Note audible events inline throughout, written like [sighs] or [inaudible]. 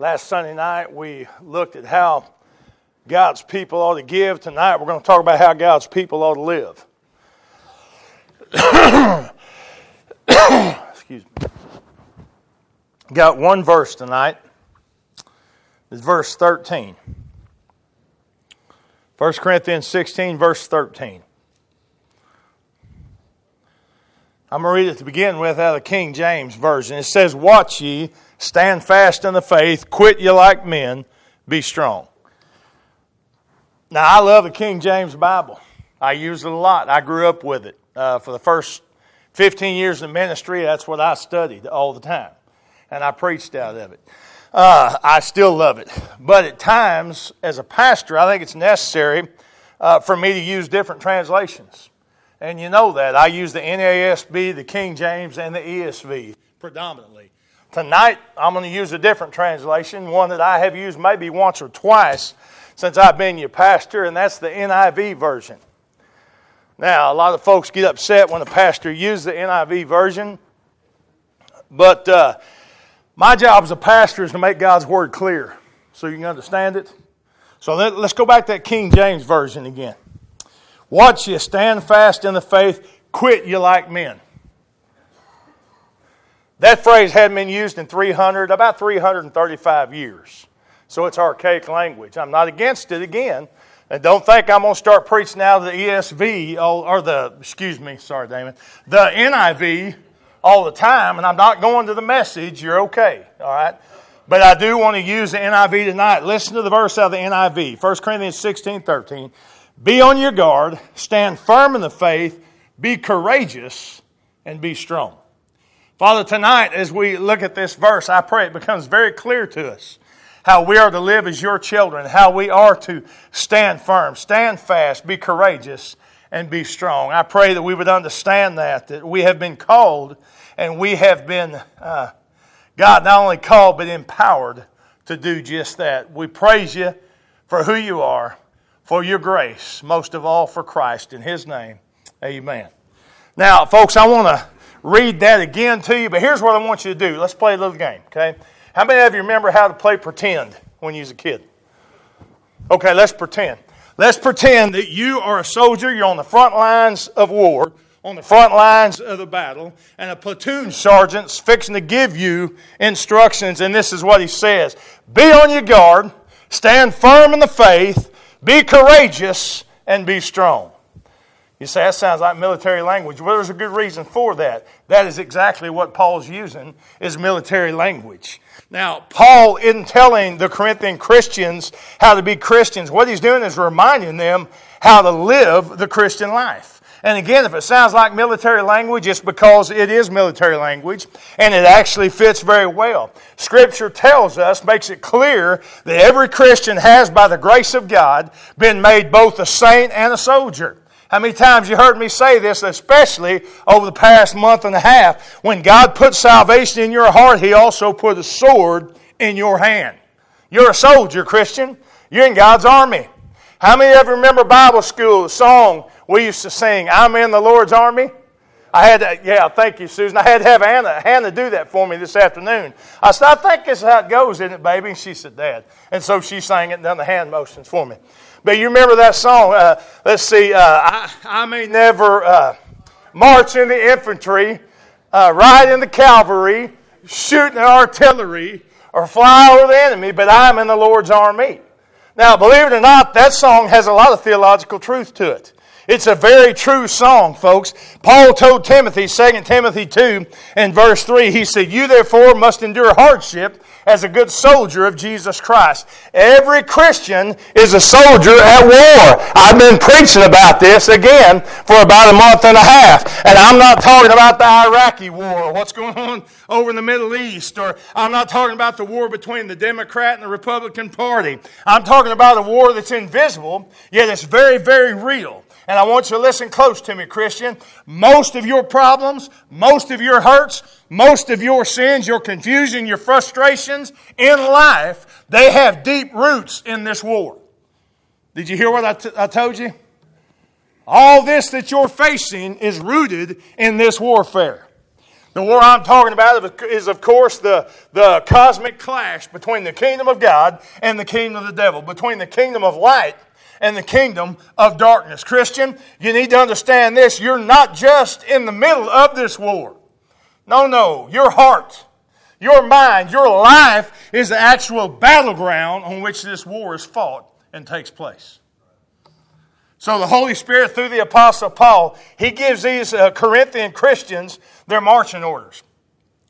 Last Sunday night, we looked at how God's people ought to give. Tonight, we're going to talk about how God's people ought to live. [coughs] Excuse me. Got one verse tonight. It's verse 13. 1 Corinthians 16, verse 13. I'm going to read it to begin with out of the King James Version. It says, Watch ye, stand fast in the faith, quit ye like men, be strong. Now, I love the King James Bible. I use it a lot. I grew up with it. Uh, for the first 15 years in ministry, that's what I studied all the time. And I preached out of it. Uh, I still love it. But at times, as a pastor, I think it's necessary uh, for me to use different translations. And you know that. I use the NASB, the King James, and the ESV predominantly. Tonight, I'm going to use a different translation, one that I have used maybe once or twice since I've been your pastor, and that's the NIV version. Now, a lot of folks get upset when the pastor uses the NIV version, but uh, my job as a pastor is to make God's word clear so you can understand it. So let, us go back to that King James version again. Watch you, stand fast in the faith, quit you like men. That phrase hadn't been used in 300, about 335 years. So it's archaic language. I'm not against it again. And don't think I'm going to start preaching out of the ESV oh, or the, excuse me, sorry, Damon, the NIV all the time, and I'm not going to the message, you're okay, all right? But I do want to use the NIV tonight. Listen to the verse out of the NIV, 1 Corinthians 16 13. Be on your guard, stand firm in the faith, be courageous, and be strong. Father, tonight as we look at this verse, I pray it becomes very clear to us how we are to live as your children, how we are to stand firm, stand fast, be courageous, and be strong. I pray that we would understand that, that we have been called and we have been, uh, God, not only called, but empowered to do just that. We praise you for who you are, for your grace, most of all for Christ. In His name, amen. Now, folks, I want to read that again to you, but here's what I want you to do. Let's play a little game, okay? How many of you remember how to play pretend when you was a kid? Okay, let's pretend. Let's pretend that you are a soldier, you're on the front lines of war, on the front lines of the battle, and a platoon sergeant's fixing to give you instructions, and this is what he says Be on your guard, stand firm in the faith, be courageous, and be strong. You say, that sounds like military language. Well, there's a good reason for that. That is exactly what Paul's using, is military language. Now, Paul isn't telling the Corinthian Christians how to be Christians. What he's doing is reminding them how to live the Christian life. And again, if it sounds like military language, it's because it is military language, and it actually fits very well. Scripture tells us, makes it clear, that every Christian has, by the grace of God, been made both a saint and a soldier. How many times you heard me say this, especially over the past month and a half? When God put salvation in your heart, He also put a sword in your hand. You're a soldier, Christian. You're in God's army. How many of you remember Bible school, the song we used to sing, I'm in the Lord's army? I had to, yeah, thank you, Susan. I had to have Hannah, Hannah do that for me this afternoon. I said, I think this is how it goes, isn't it, baby? And she said, Dad. And so she sang it and done the hand motions for me. But you remember that song? Uh, let's see. Uh, I, I, may never uh, march in the infantry, uh, ride in the cavalry, shoot in the artillery, or fly over the enemy, but I'm in the Lord's army. Now, believe it or not, that song has a lot of theological truth to it. It's a very true song, folks. Paul told Timothy, 2 Timothy 2 and verse 3, he said, You therefore must endure hardship as a good soldier of Jesus Christ. Every Christian is a soldier at war. I've been preaching about this again for about a month and a half. And I'm not talking about the Iraqi war or what's going on over in the Middle East, or I'm not talking about the war between the Democrat and the Republican Party. I'm talking about a war that's invisible, yet it's very, very real. And I want you to listen close to me, Christian. Most of your problems, most of your hurts, most of your sins, your confusion, your frustrations in life, they have deep roots in this war. Did you hear what I, t- I told you? All this that you're facing is rooted in this warfare. The war I'm talking about is, of course, the, the cosmic clash between the kingdom of God and the kingdom of the devil, between the kingdom of light and the kingdom of darkness. Christian, you need to understand this. You're not just in the middle of this war. No, no. Your heart, your mind, your life is the actual battleground on which this war is fought and takes place. So the Holy Spirit, through the Apostle Paul, he gives these uh, Corinthian Christians their marching orders.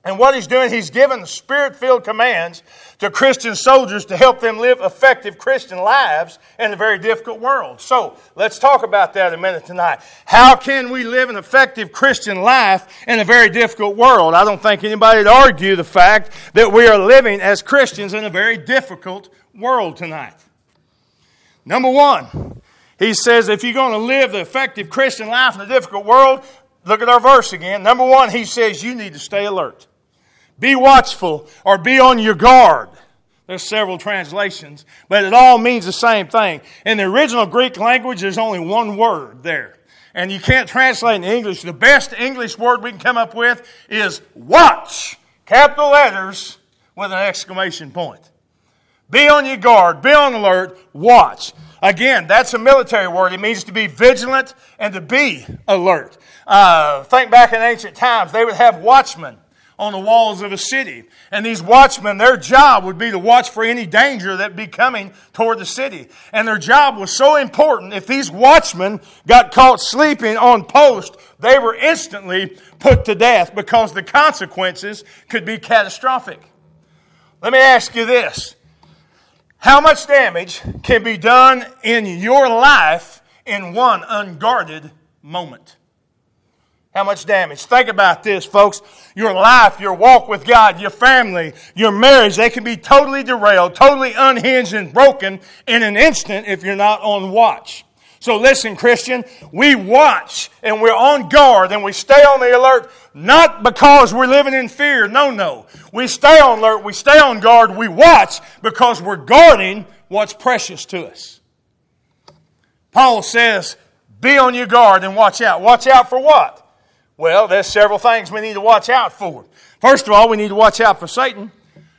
And what he's doing, he's given spirit filled commands to Christian soldiers to help them live effective Christian lives in a very difficult world. So let's talk about that a minute tonight. How can we live an effective Christian life in a very difficult world? I don't think anybody would argue the fact that we are living as Christians in a very difficult world tonight. Number one, he says if you're going to live the effective Christian life in a difficult world, look at our verse again. Number one, he says you need to stay alert. Be watchful or be on your guard. There's several translations, but it all means the same thing. In the original Greek language, there's only one word there. And you can't translate in English. The best English word we can come up with is watch. Capital letters with an exclamation point. Be on your guard. Be on alert. Watch. Again, that's a military word. It means to be vigilant and to be alert. Uh, think back in ancient times, they would have watchmen on the walls of a city. And these watchmen, their job would be to watch for any danger that be coming toward the city. And their job was so important, if these watchmen got caught sleeping on post, they were instantly put to death because the consequences could be catastrophic. Let me ask you this. How much damage can be done in your life in one unguarded moment? How much damage? Think about this, folks. Your life, your walk with God, your family, your marriage, they can be totally derailed, totally unhinged and broken in an instant if you're not on watch. So listen, Christian, we watch and we're on guard and we stay on the alert, not because we're living in fear. No, no. We stay on alert, we stay on guard, we watch because we're guarding what's precious to us. Paul says, be on your guard and watch out. Watch out for what? Well, there's several things we need to watch out for. First of all, we need to watch out for Satan.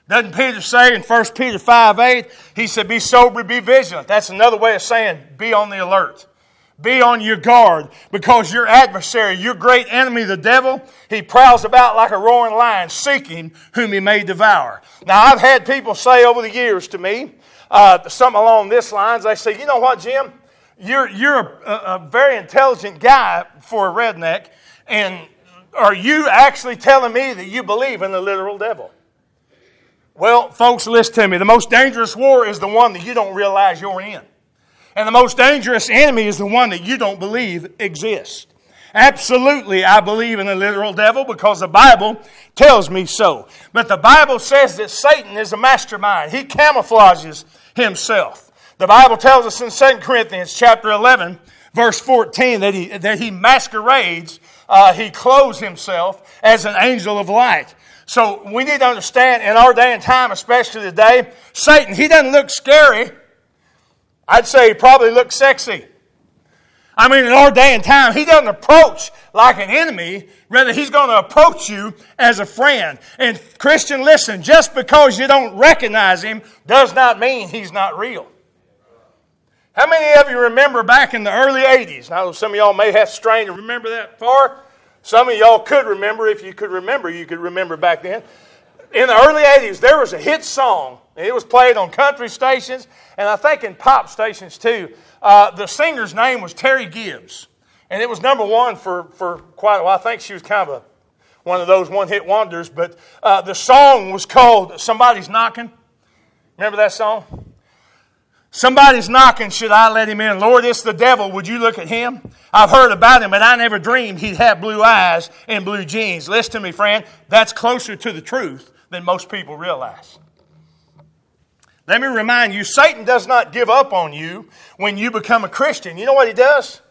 Doesn't Peter say in 1 Peter 5 8, he said, Be sober, be vigilant. That's another way of saying be on the alert. Be on your guard because your adversary, your great enemy, the devil, he prowls about like a roaring lion seeking whom he may devour. Now, I've had people say over the years to me, uh, something along this lines, they say, You know what, Jim? You're, you're a, a very intelligent guy for a redneck and are you actually telling me that you believe in the literal devil? Well, folks, listen to me. The most dangerous war is the one that you don't realize you're in. And the most dangerous enemy is the one that you don't believe exists. Absolutely, I believe in the literal devil because the Bible tells me so. But the Bible says that Satan is a mastermind. He camouflages himself. The Bible tells us in 2 Corinthians chapter 11, verse 14, that he, that he masquerades uh, he clothes himself as an angel of light. So we need to understand in our day and time, especially today, Satan, he doesn't look scary. I'd say he probably looks sexy. I mean, in our day and time, he doesn't approach like an enemy. Rather, he's going to approach you as a friend. And Christian, listen, just because you don't recognize him does not mean he's not real. How many of you remember back in the early 80s? Now, some of y'all may have strained to remember that far. Some of y'all could remember. If you could remember, you could remember back then. In the early 80s, there was a hit song. It was played on country stations and I think in pop stations too. Uh, the singer's name was Terri Gibbs. And it was number one for, for quite a while. I think she was kind of a, one of those one hit wonders. But uh, the song was called Somebody's Knocking. Remember that song? Somebody's knocking, should I let him in? Lord, it's the devil. Would you look at him? I've heard about him, but I never dreamed he'd have blue eyes and blue jeans. Listen to me, friend. That's closer to the truth than most people realize. Let me remind you Satan does not give up on you when you become a Christian. You know what he does?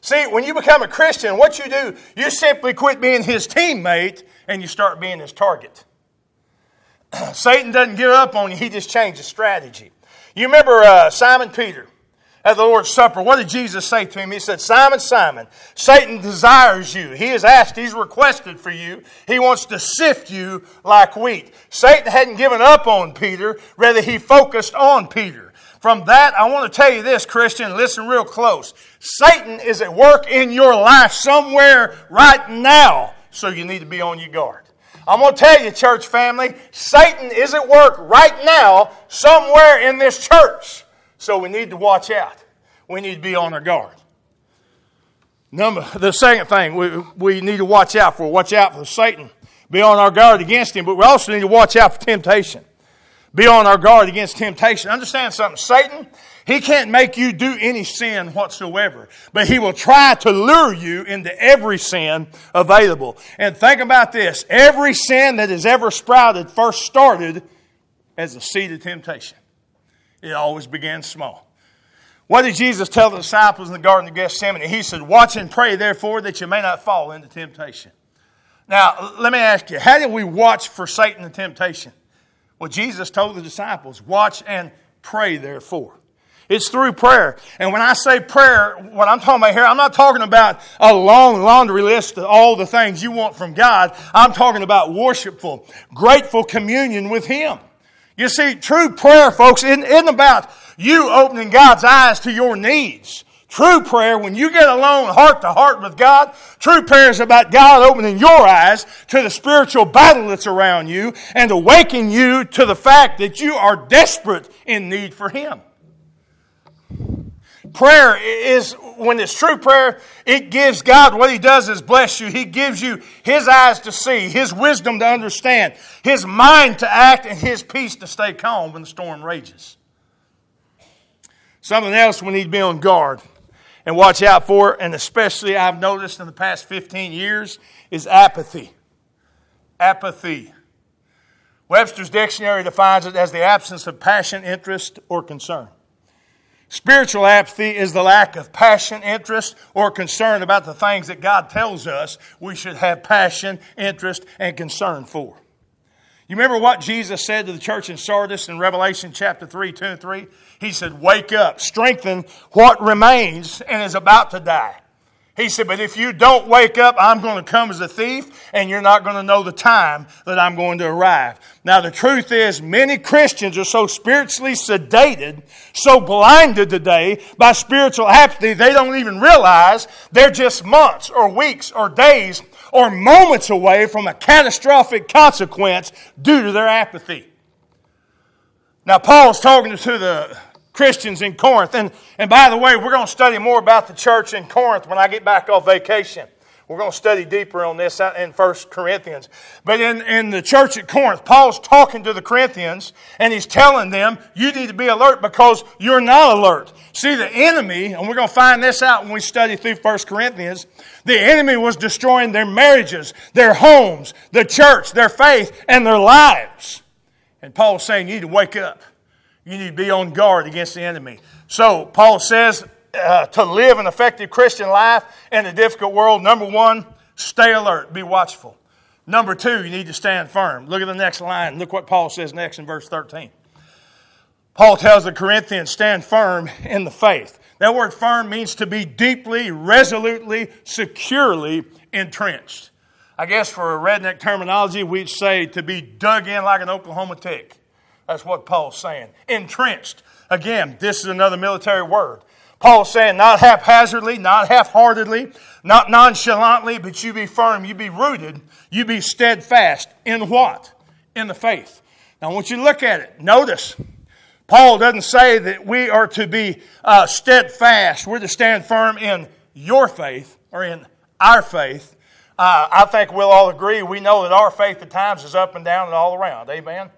See, when you become a Christian, what you do, you simply quit being his teammate and you start being his target. [clears throat] Satan doesn't give up on you, he just changes strategy. You remember uh, Simon Peter. at the Lord's Supper, what did Jesus say to him? He said, Simon, Simon, Satan desires you. He has asked, he's requested for you. He wants to sift you like wheat. Satan hadn't given up on Peter, rather, he focused on Peter. From that, I want to tell you this, Christian, listen real close. Satan is at work in your life somewhere right now, so you need to be on your guard. I'm going to tell you, church family, Satan is at work right now somewhere in this church. So we need to watch out. We need to be on our guard. Number, the second thing we, we need to watch out for, watch out for Satan. Be on our guard against him, but we also need to watch out for temptation. Be on our guard against temptation. Understand something. Satan, he can't make you do any sin whatsoever, but he will try to lure you into every sin available. And think about this. Every sin that has ever sprouted first started as a seed of temptation. It always began small. What did Jesus tell the disciples in the Garden of Gethsemane? He said, Watch and pray, therefore, that you may not fall into temptation. Now, let me ask you, how do we watch for Satan and temptation? Well, Jesus told the disciples, Watch and pray, therefore. It's through prayer. And when I say prayer, what I'm talking about here, I'm not talking about a long laundry list of all the things you want from God. I'm talking about worshipful, grateful communion with Him. You see, true prayer, folks, isn't, about you opening God's eyes to your needs. True prayer, when you get alone heart to heart with God, true prayer is about God opening your eyes to the spiritual battle that's around you and awakening you to the fact that you are desperate in need for Him. Prayer is, when it's true prayer, it gives God what He does is bless you. He gives you His eyes to see, His wisdom to understand, His mind to act, and His peace to stay calm when the storm rages. Something else we need to be on guard and watch out for, and especially I've noticed in the past 15 years, is apathy. Apathy. Webster's dictionary defines it as the absence of passion, interest, or concern. Spiritual apathy is the lack of passion, interest, or concern about the things that God tells us we should have passion, interest, and concern for. You remember what Jesus said to the church in Sardis in Revelation chapter 3, 2 and 3? He said, Wake up, strengthen what remains and is about to die. He said, But if you don't wake up, I'm going to come as a thief, and you're not going to know the time that I'm going to arrive. Now, the truth is, many Christians are so spiritually sedated, so blinded today by spiritual apathy, they don't even realize they're just months or weeks or days or moments away from a catastrophic consequence due to their apathy. Now, Paul's talking to the Christians in Corinth. And, and by the way, we're going to study more about the church in Corinth when I get back off vacation. We're going to study deeper on this in 1 Corinthians. But in, in the church at Corinth, Paul's talking to the Corinthians and he's telling them, you need to be alert because you're not alert. See, the enemy, and we're going to find this out when we study through 1 Corinthians, the enemy was destroying their marriages, their homes, the church, their faith, and their lives. And Paul's saying, you need to wake up. You need to be on guard against the enemy. So, Paul says uh, to live an effective Christian life in a difficult world, number one, stay alert, be watchful. Number two, you need to stand firm. Look at the next line. Look what Paul says next in verse 13. Paul tells the Corinthians, stand firm in the faith. That word firm means to be deeply, resolutely, securely entrenched. I guess for a redneck terminology, we'd say to be dug in like an Oklahoma tick. That's what Paul's saying. Entrenched. Again, this is another military word. Paul's saying not haphazardly, not half heartedly, not nonchalantly, but you be firm, you be rooted, you be steadfast. In what? In the faith. Now, I want you to look at it. Notice, Paul doesn't say that we are to be uh, steadfast. We're to stand firm in your faith or in our faith. Uh, I think we'll all agree. We know that our faith at times is up and down and all around. Amen.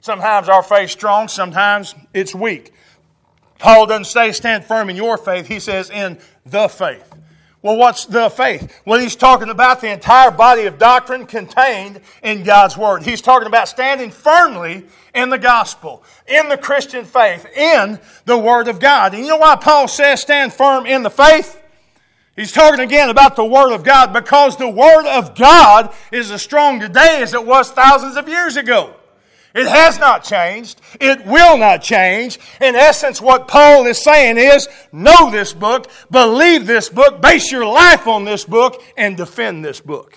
Sometimes our faith's strong, sometimes it's weak. Paul doesn't say stand firm in your faith, he says in the faith. Well, what's the faith? Well, he's talking about the entire body of doctrine contained in God's Word. He's talking about standing firmly in the gospel, in the Christian faith, in the Word of God. And you know why Paul says stand firm in the faith? He's talking again about the Word of God because the Word of God is as strong today as it was thousands of years ago. It has not changed. It will not change. In essence, what Paul is saying is know this book, believe this book, base your life on this book, and defend this book.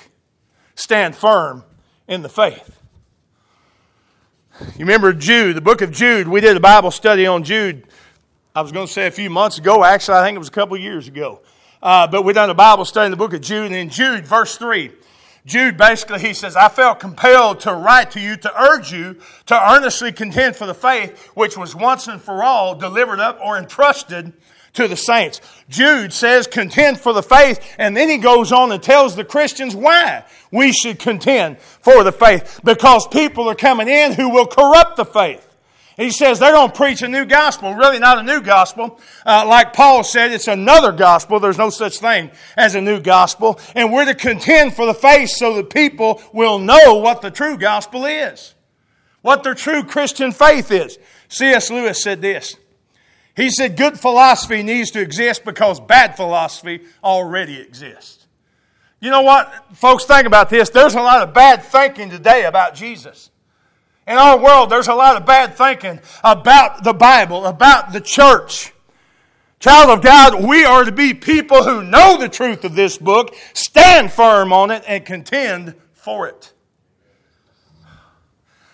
Stand firm in the faith. You remember Jude, the book of Jude. We did a Bible study on Jude, I was going to say a few months ago. Actually, I think it was a couple years ago. Uh, but we done a Bible study in the book of Jude. And in Jude, verse 3, Jude basically, he says, I felt compelled to write to you to urge you to earnestly contend for the faith which was once and for all delivered up or entrusted to the saints. Jude says, contend for the faith, and then he goes on and tells the Christians why we should contend for the faith. Because people are coming in who will corrupt the faith. He says they're going to preach a new gospel. Really, not a new gospel. Uh, like Paul said, it's another gospel. There's no such thing as a new gospel. And we're to contend for the faith so that people will know what the true gospel is, what their true Christian faith is. C.S. Lewis said this. He said, Good philosophy needs to exist because bad philosophy already exists. You know what, folks, think about this. There's a lot of bad thinking today about Jesus. In our world, there's a lot of bad thinking about the Bible, about the church. Child of God, we are to be people who know the truth of this book, stand firm on it, and contend for it.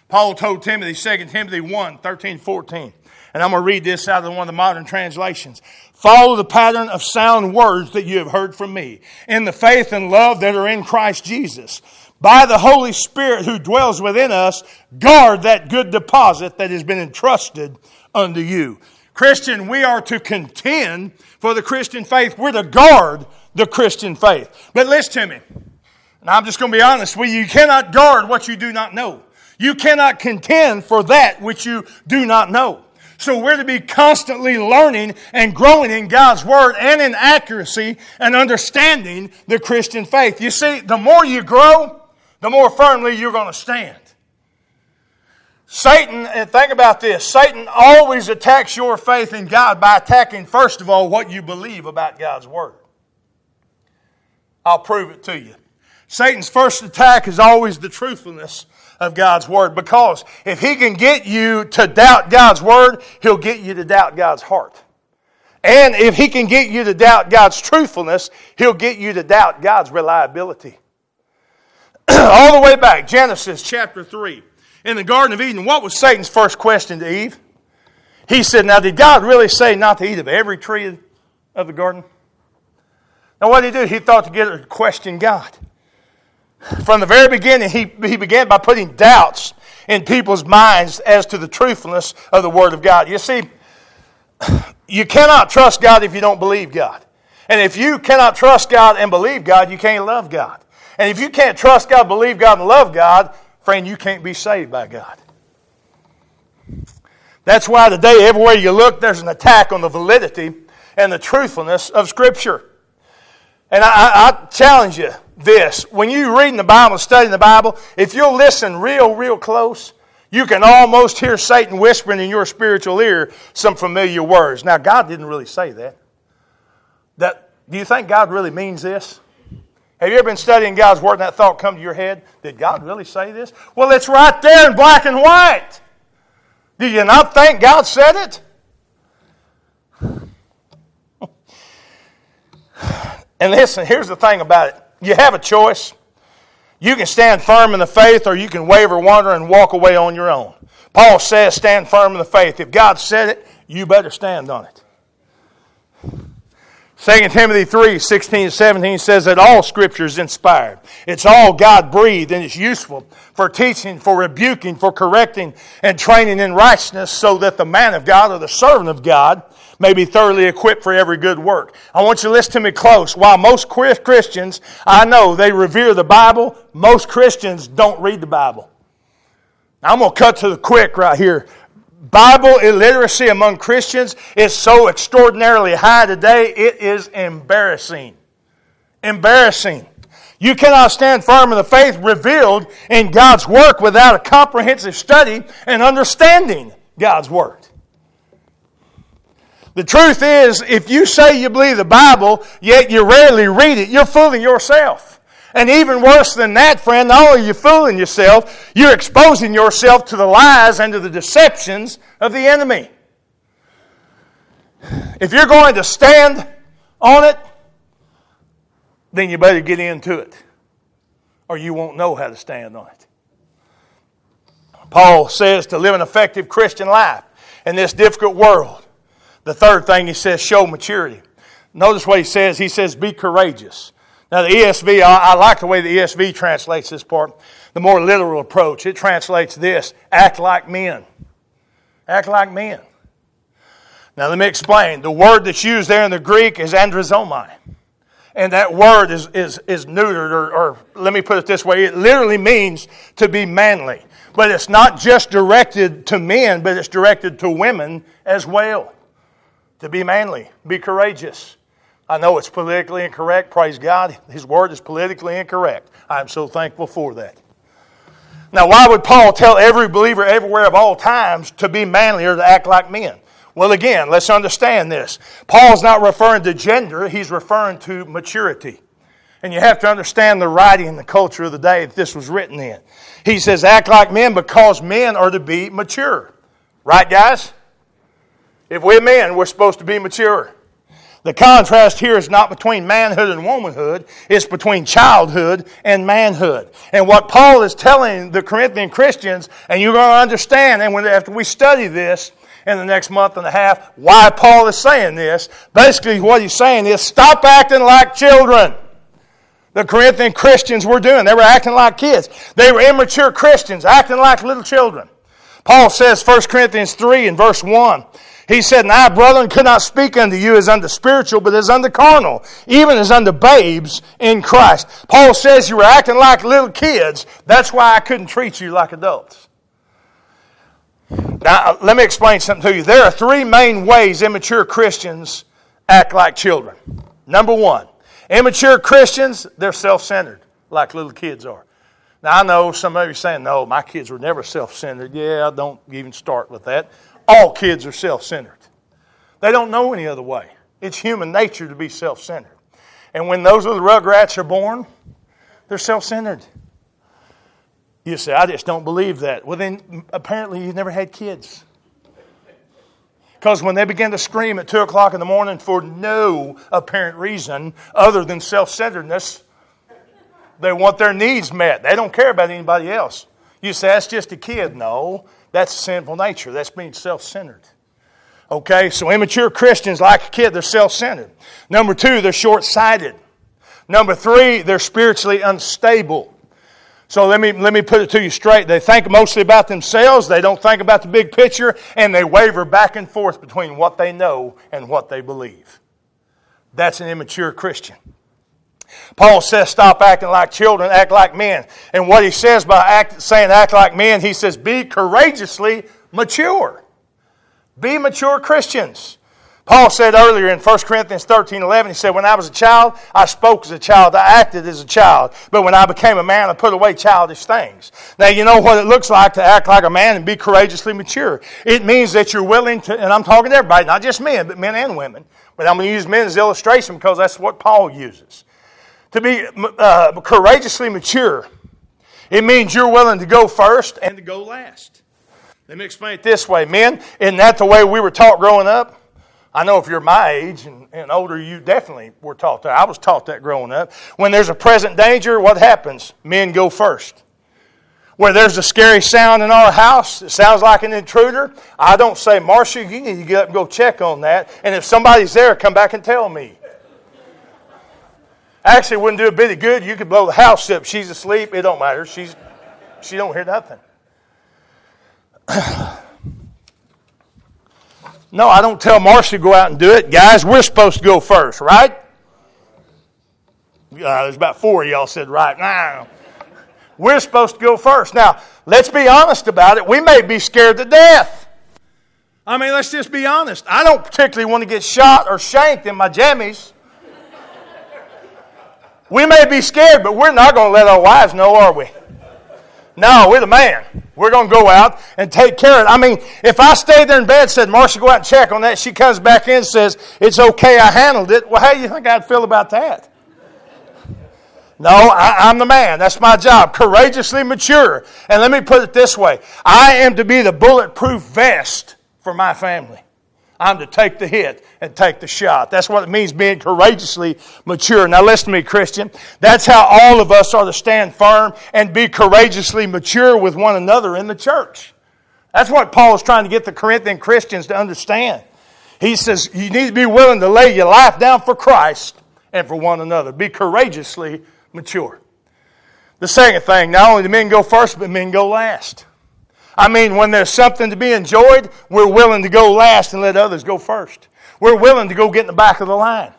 Paul told Timothy, 2 Timothy 1 13, 14. And I'm going to read this out of one of the modern translations. Follow the pattern of sound words that you have heard from me in the faith and love that are in Christ Jesus by the Holy Spirit who dwells within us, guard that good deposit that has been entrusted unto you. Christian, we are to contend for the Christian faith. We're to guard the Christian faith. But listen to me. And I'm just going to be honest with you. You cannot guard what you do not know. You cannot contend for that which you do not know. So we're to be constantly learning and growing in God's Word and in accuracy and understanding the Christian faith. You see, the more you grow, the more firmly you're going to stand. Satan, and think about this Satan always attacks your faith in God by attacking, first of all, what you believe about God's Word. I'll prove it to you. Satan's first attack is always the truthfulness of God's Word because if he can get you to doubt God's Word, he'll get you to doubt God's heart. And if he can get you to doubt God's truthfulness, he'll get you to doubt God's reliability. [coughs] all the way back, Genesis chapter 3. In the Garden of Eden, what was Satan's first question to Eve? He said, Now, did God really say not to eat of every tree of the garden? Now, what did he do? He thought to get her to question God. From the very beginning, he, he began by putting doubts in people's minds as to the truthfulness of the Word of God. You see, [coughs] you cannot trust God if you don't believe God. And if you cannot trust God and believe God, you can't love God. And if you can't trust God, believe God, and love God, friend, you can't be saved by God. That's why today, everywhere you look, there's an attack on the validity and the truthfulness of Scripture. And I, I challenge you this. When you're reading the Bible, studying the Bible, if you'll listen real, real close, you can almost hear Satan whispering in your spiritual ear some familiar words. Now, God didn't really say that. That do you think God really means this? Have you ever been studying God's Word and that thought come to your head? Did God really say this? Well, it's right there in black and white. Do you not think God said it? [sighs] And listen, here's the thing about it. You have a choice. You can stand firm in the faith or you can waver, wander, and walk away on your own. Paul says, stand firm in the faith. If God said it, you better stand on it. 2 Timothy 3 16 and 17 says that all scripture is inspired. It's all God breathed and it's useful for teaching, for rebuking, for correcting, and training in righteousness so that the man of God or the servant of God may be thoroughly equipped for every good work. I want you to listen to me close. While most Christians, I know they revere the Bible, most Christians don't read the Bible. Now, I'm going to cut to the quick right here. Bible illiteracy among Christians is so extraordinarily high today, it is embarrassing. Embarrassing. You cannot stand firm in the faith revealed in God's work without a comprehensive study and understanding God's Word. The truth is, if you say you believe the Bible, yet you rarely read it, you're fooling yourself. And even worse than that, friend, not only are you fooling yourself, you're exposing yourself to the lies and to the deceptions of the enemy. If you're going to stand on it, then you better get into it, or you won't know how to stand on it. Paul says to live an effective Christian life in this difficult world. The third thing he says, show maturity. Notice what he says. He says, be courageous. Now, the ESV, I, I, like the way the ESV translates this part, the more literal approach. It translates this act like men. Act like men. Now, let me explain. The word that's used there in the Greek is andrizomai. And that word is, is, is neutered, or, or let me put it this way it literally means to be manly. But it's not just directed to men, but it's directed to women as well. To be manly, be courageous. I know it's politically incorrect. Praise God. His word is politically incorrect. I'm so thankful for that. Now, why would Paul tell every believer everywhere of all times to be manly or to act like men? Well, again, let's understand this. Paul's not referring to gender, he's referring to maturity. And you have to understand the writing and the culture of the day that this was written in. He says, act like men because men are to be mature. Right, guys? If we're men, we're supposed to be mature. The contrast here is not between manhood and womanhood, it's between childhood and manhood. And what Paul is telling the Corinthian Christians, and you're going to understand, and when, after we study this in the next month and a half, why Paul is saying this, basically what he's saying is stop acting like children. The Corinthian Christians were doing. They were acting like kids. They were immature Christians, acting like little children. Paul says, 1 Corinthians 3 and verse 1, he said, And I, brethren, could not speak unto you as unto spiritual, but as unto carnal, even as unto babes in Christ. Paul says you were acting like little kids. That's why I couldn't treat you like adults. Now, uh, let me explain something to you. There are three main ways immature Christians act like children. Number one, immature Christians, they're self centered, like little kids are. Now, I know some of you are saying, no, my kids were never self centered. Yeah, don't even start with that. All kids are self centered. They don't know any other way. It's human nature to be self centered. And when those little rugrats are born, they're self centered. You say, I just don't believe that. Well, then apparently you've never had kids. Because when they begin to scream at 2 o'clock in the morning for no apparent reason other than self centeredness, they want their needs met. They don't care about anybody else. You say, that's just a kid. No, that's sinful nature. That's being self centered. Okay, so immature Christians, like a kid, they're self centered. Number two, they're short sighted. Number three, they're spiritually unstable. So let me, let me put it to you straight. They think mostly about themselves, they don't think about the big picture, and they waver back and forth between what they know and what they believe. That's an immature Christian. Paul says, stop acting like children, act like men. And what he says by act, saying act like men, he says, be courageously mature. Be mature Christians. Paul said earlier in 1 Corinthians 13 11, he said, When I was a child, I spoke as a child, I acted as a child. But when I became a man, I put away childish things. Now, you know what it looks like to act like a man and be courageously mature. It means that you're willing to, and I'm talking to everybody, not just men, but men and women. But I'm going to use men as illustration because that's what Paul uses to be uh, courageously mature, it means you're willing to go first and to go last. Let me explain it this way. Men, isn't that the way we were taught growing up? I know if you're my age and, and older, you definitely were taught that. I was taught that growing up. When there's a present danger, what happens? Men go first. Where there's a scary sound in our house, it sounds like an intruder, I don't say, Marcia, you need to get up and go check on that. And if somebody's there, come back and tell me. Actually, wouldn't do a bit of good. You could blow the house up. She's asleep. It don't matter. She's, she don't hear nothing. [clears throat] no, I don't tell Marcy to go out and do it. Guys, we're supposed to go first, right? Uh, there's about four of y'all said right. Nah, we're supposed to go first. Now, let's be honest about it. We may be scared to death. I mean, let's just be honest. I don't particularly want to get shot or shanked in my jammies. We may be scared, but we're not going to let our wives know, are we? No, we're the man. We're going to go out and take care of it. I mean, if I stayed there in bed and said, Marcia, go out and check on that, she comes back in and says, it's okay, I handled it. Well, how do you think I'd feel about that? No, I, am the man. That's my job. Courageously mature. And let me put it this way I am to be the bulletproof vest for my family. I'm to take the hit and take the shot. That's what it means being courageously mature. Now, listen to me, Christian. That's how all of us are to stand firm and be courageously mature with one another in the church. That's what Paul is trying to get the Corinthian Christians to understand. He says you need to be willing to lay your life down for Christ and for one another. Be courageously mature. The second thing, not only do men go first, but men go last. I mean, when there's something to be enjoyed, we're willing to go last and let others go first. We're willing to go get in the back of the line.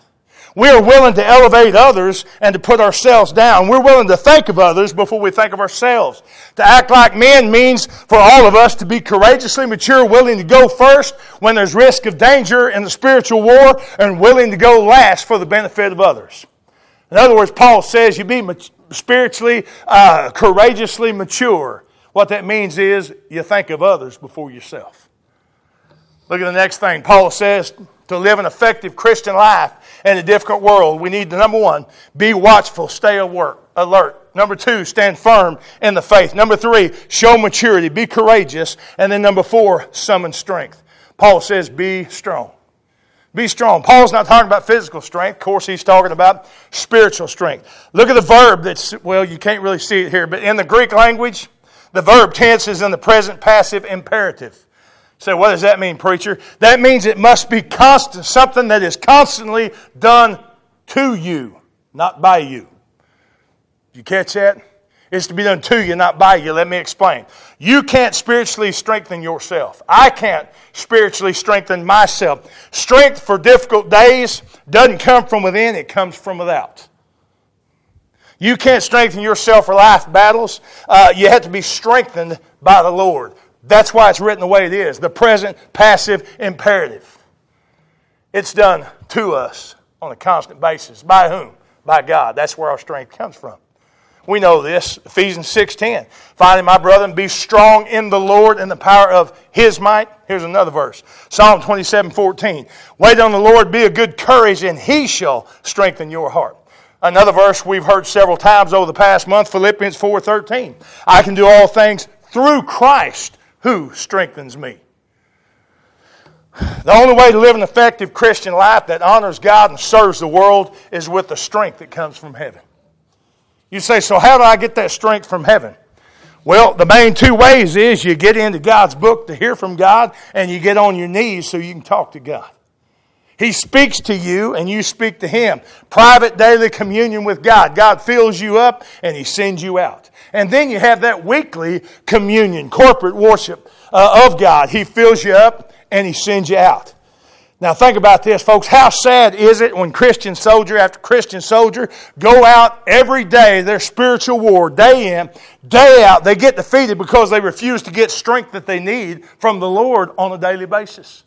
We are willing to elevate others and to put ourselves down. We're willing to think of others before we think of ourselves. To act like men means for all of us to be courageously mature, willing to go first when there's risk of danger in the spiritual war, and willing to go last for the benefit of others. In other words, Paul says you be spiritually, uh, courageously mature. What that means is you think of others before yourself. Look at the next thing. Paul says to live an effective Christian life in a difficult world, we need to, number one, be watchful, stay alert. alert. Number two, stand firm in the faith. Number three, show maturity, be courageous. And then number four, summon strength. Paul says, be strong. Be strong. Paul's not talking about physical strength. Of course, he's talking about spiritual strength. Look at the verb that's, well, you can't really see it here, but in the Greek language, the verb tense is in the present passive imperative. So, what does that mean, preacher? That means it must be constant, something that is constantly done to you, not by you. You catch that? It's to be done to you, not by you. Let me explain. You can't spiritually strengthen yourself. I can't spiritually strengthen myself. Strength for difficult days doesn't come from within, it comes from without. You can't strengthen yourself for life battles. Uh, you have to be strengthened by the Lord. That's why it's written the way it is the present passive imperative. It's done to us on a constant basis. By whom? By God. That's where our strength comes from. We know this. Ephesians 6.10. Finally, my brethren, be strong in the Lord and the power of his might. Here's another verse. Psalm 27.14. Wait on the Lord, be of good courage, and he shall strengthen your heart. Another verse we've heard several times over the past month, Philippians 4.13. I can do all things through Christ who strengthens me. The only way to live an effective Christian life that honors God and serves the world is with the strength that comes from heaven. You say, so how do I get that strength from heaven? Well, the main two ways is you get into God's book to hear from God and you get on your knees so you can talk to God. He speaks to you and you speak to Him. Private daily communion with God. God fills you up and He sends you out. And then you have that weekly communion, corporate worship uh, of God. He fills you up and He sends you out. Now think about this, folks. How sad is it when Christian soldier after Christian soldier go out every day, their spiritual war, day in, day out. They get defeated because they refuse to get strength that they need from the Lord on a daily basis.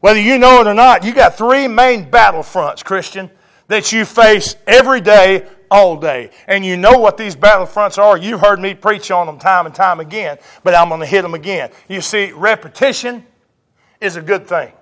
Whether you know it or not, you got three main battlefronts, Christian, that you face every day, all day. And you know what these battlefronts are. You've heard me preach on them time and time again, but I'm going to hit them again. You see, repetition is a good thing.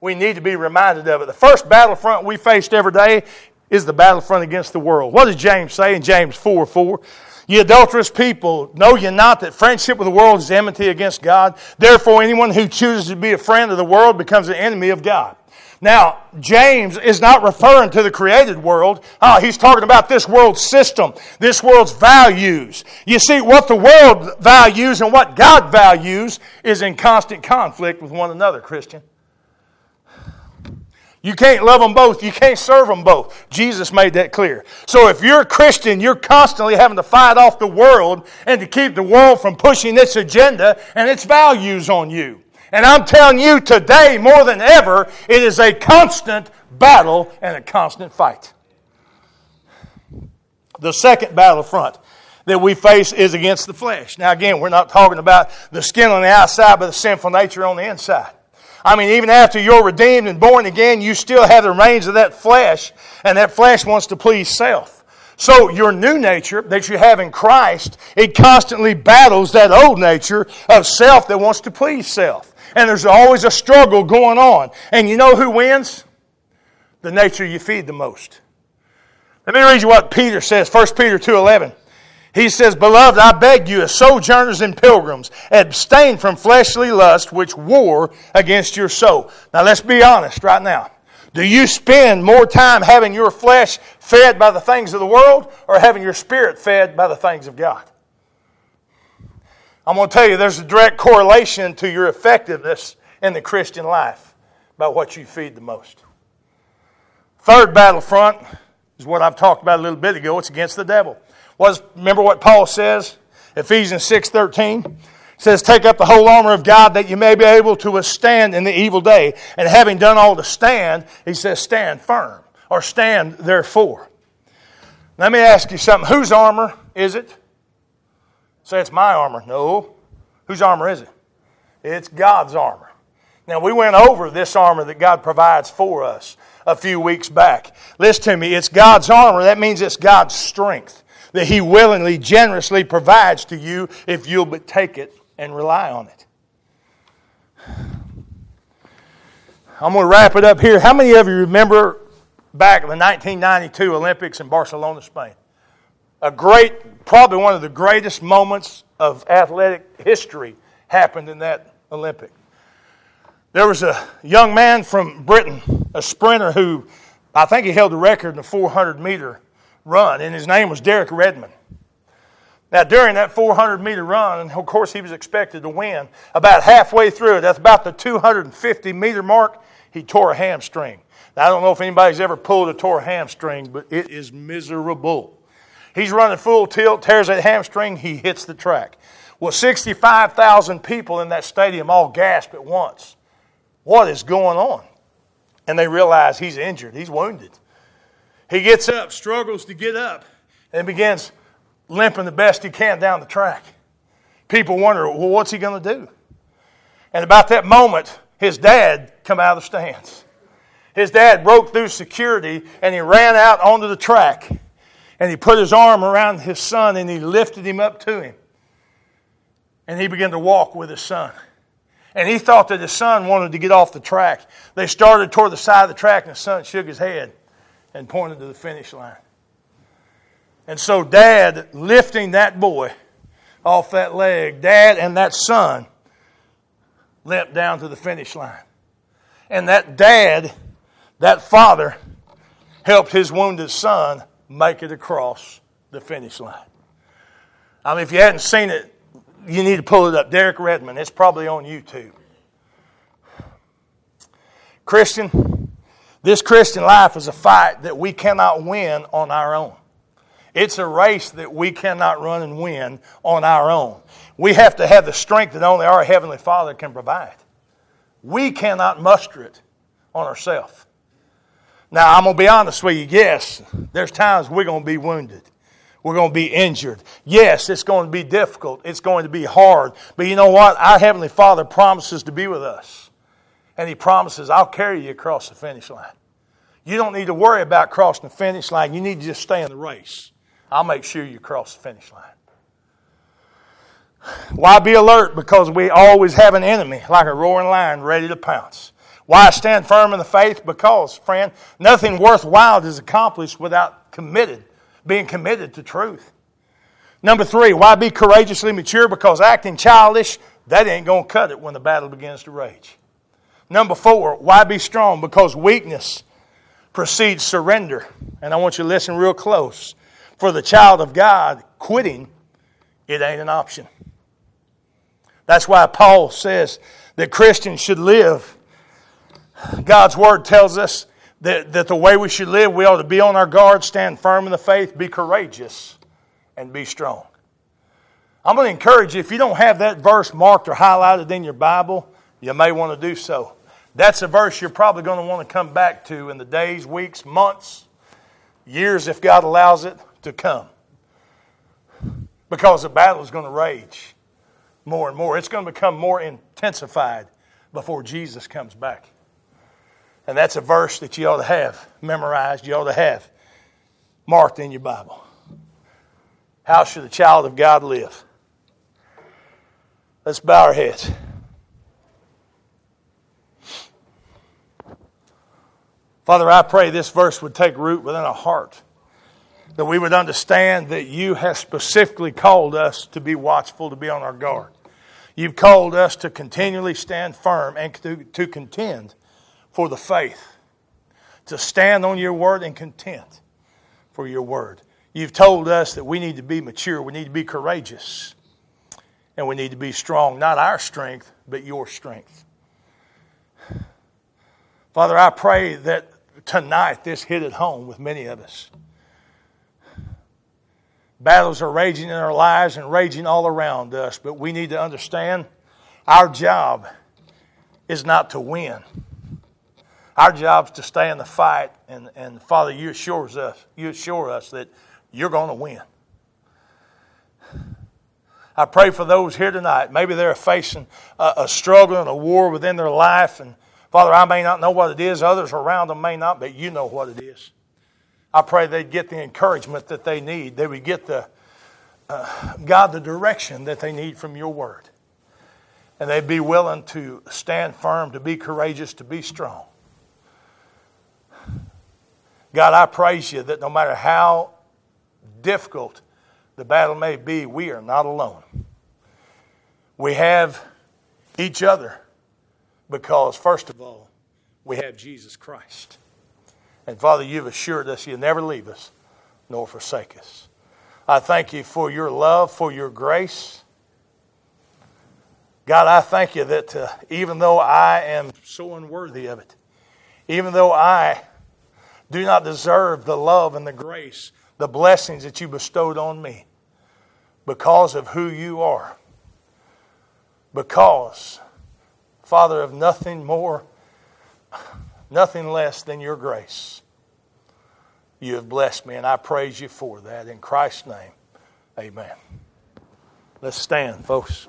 We need to be reminded of it. The first battlefront we faced every day is the battlefront against the world. What does James say in James 4 4? Ye adulterous people, know ye not that friendship with the world is enmity against God? Therefore, anyone who chooses to be a friend of the world becomes an enemy of God. Now, James is not referring to the created world. Oh, he's talking about this world's system, this world's values. You see, what the world values and what God values is in constant conflict with one another, Christian. You can't love them both. You can't serve them both. Jesus made that clear. So if you're a Christian, you're constantly having to fight off the world and to keep the world from pushing its agenda and its values on you. And I'm telling you today, more than ever, it is a constant battle and a constant fight. The second battlefront that we face is against the flesh. Now, again, we're not talking about the skin on the outside, but the sinful nature on the inside. I mean, even after you're redeemed and born again, you still have the remains of that flesh, and that flesh wants to please self. So your new nature that you have in Christ, it constantly battles that old nature of self that wants to please self. And there's always a struggle going on. And you know who wins? The nature you feed the most. Let me read you what Peter says, 1 Peter 2.11. He says, Beloved, I beg you, as sojourners and pilgrims, abstain from fleshly lust which war against your soul. Now let's be honest right now. Do you spend more time having your flesh fed by the things of the world or having your spirit fed by the things of God? I'm going to tell you there's a direct correlation to your effectiveness in the Christian life by what you feed the most. Third battlefront is what I've talked about a little bit ago. It's against the devil. Was remember what Paul says? Ephesians 6:13 says, Take up the whole armor of God that you may be able to withstand in the evil day. And having done all to stand, he says, Stand firm, or stand therefore. Let me ask you something. Whose armor is it? Say it's my armor. No. Whose armor is it? It's God's armor. Now, we went over this armor that God provides for us a few weeks back. Listen to me. It's God's armor. That means it's God's strength that He willingly, generously provides to you if you'll but take it and rely on it. I'm going to wrap it up here. How many of you remember back in the 1992 Olympics in Barcelona, Spain? A great, probably one of the greatest moments of athletic history happened in that Olympic. There was a young man from Britain, a sprinter who I think he held the record in the 400 meter run, and his name was Derek Redmond. Now, during that 400 meter run, and of course he was expected to win, about halfway through it, that's about the 250 meter mark, he tore a hamstring. Now, I don't know if anybody's ever pulled a tore hamstring, but it is miserable. He's running full tilt, tears that hamstring, he hits the track. Well, 65,000 people in that stadium all gasp at once. What is going on? And they realize he's injured, he's wounded. He gets up, struggles to get up, and begins limping the best he can down the track. People wonder, well, what's he going to do? And about that moment, his dad come out of the stands. His dad broke through security and he ran out onto the track and he put his arm around his son and he lifted him up to him. And he began to walk with his son. And he thought that his son wanted to get off the track. They started toward the side of the track and the son shook his head and pointed to the finish line. And so, dad lifting that boy off that leg, dad and that son limped down to the finish line. And that dad, that father, helped his wounded son make it across the finish line. I mean, if you hadn't seen it, you need to pull it up. Derek Redmond, it's probably on YouTube. Christian, this Christian life is a fight that we cannot win on our own. It's a race that we cannot run and win on our own. We have to have the strength that only our Heavenly Father can provide. We cannot muster it on ourselves. Now, I'm going to be honest with you. Yes, there's times we're going to be wounded. We're going to be injured. Yes, it's going to be difficult. It's going to be hard. But you know what? Our Heavenly Father promises to be with us. And he promises, I'll carry you across the finish line. You don't need to worry about crossing the finish line. You need to just stay in the race. I'll make sure you cross the finish line. Why be alert? Because we always have an enemy, like a roaring lion, ready to pounce. Why stand firm in the faith? Because, friend, nothing worthwhile is accomplished without committed, being committed to truth. Number three, why be courageously mature? Because acting childish, that ain't going to cut it when the battle begins to rage. Number four, why be strong? Because weakness precedes surrender. And I want you to listen real close. For the child of God, quitting, it ain't an option. That's why Paul says that Christians should live. God's word tells us that, that the way we should live, we ought to be on our guard, stand firm in the faith, be courageous, and be strong. I'm going to encourage you, if you don't have that verse marked or highlighted in your Bible, you may want to do so. That's a verse you're probably going to want to come back to in the days, weeks, months, years, if God allows it to come. Because the battle is going to rage more and more. It's going to become more intensified before Jesus comes back. And that's a verse that you ought to have memorized, you ought to have marked in your Bible. How should a child of God live? Let's bow our heads. Father, I pray this verse would take root within our heart. that we would understand that you have specifically called us to be watchful, to be on our guard. You've called us to continually stand firm and to, to contend for the faith, to stand on your word and content for your word. You've told us that we need to be mature, we need to be courageous, and we need to be strong. Not our strength, but your strength. Father, I pray that tonight this hit at home with many of us. Battles are raging in our lives and raging all around us, but we need to understand our job is not to win. Our job is to stay in the fight, and, and Father, you assure us, you assure us that you're going to win. I pray for those here tonight. Maybe they're facing a, a, struggle and a war within their life, and Father, I may not know what it is. Others around them may not, but you know what it is. I pray they'd get the encouragement that they need. They would get the, uh, God, the direction that they need from your word. And they'd be willing to stand firm, to be courageous, to be strong. God, I praise you that no matter how difficult the battle may be, we are not alone. We have each other because, first of all, we have Jesus Christ. And Father, you've assured us you'll never leave us nor forsake us. I thank you for your love, for your grace. God, I thank you that uh, even though I am so unworthy of it, even though I do not deserve the love and the grace, the blessings that you bestowed on me, because of who you are, because, Father, of nothing more, nothing less than your grace. You have blessed me, and I praise you for that. In Christ's name, amen. Let's stand, folks.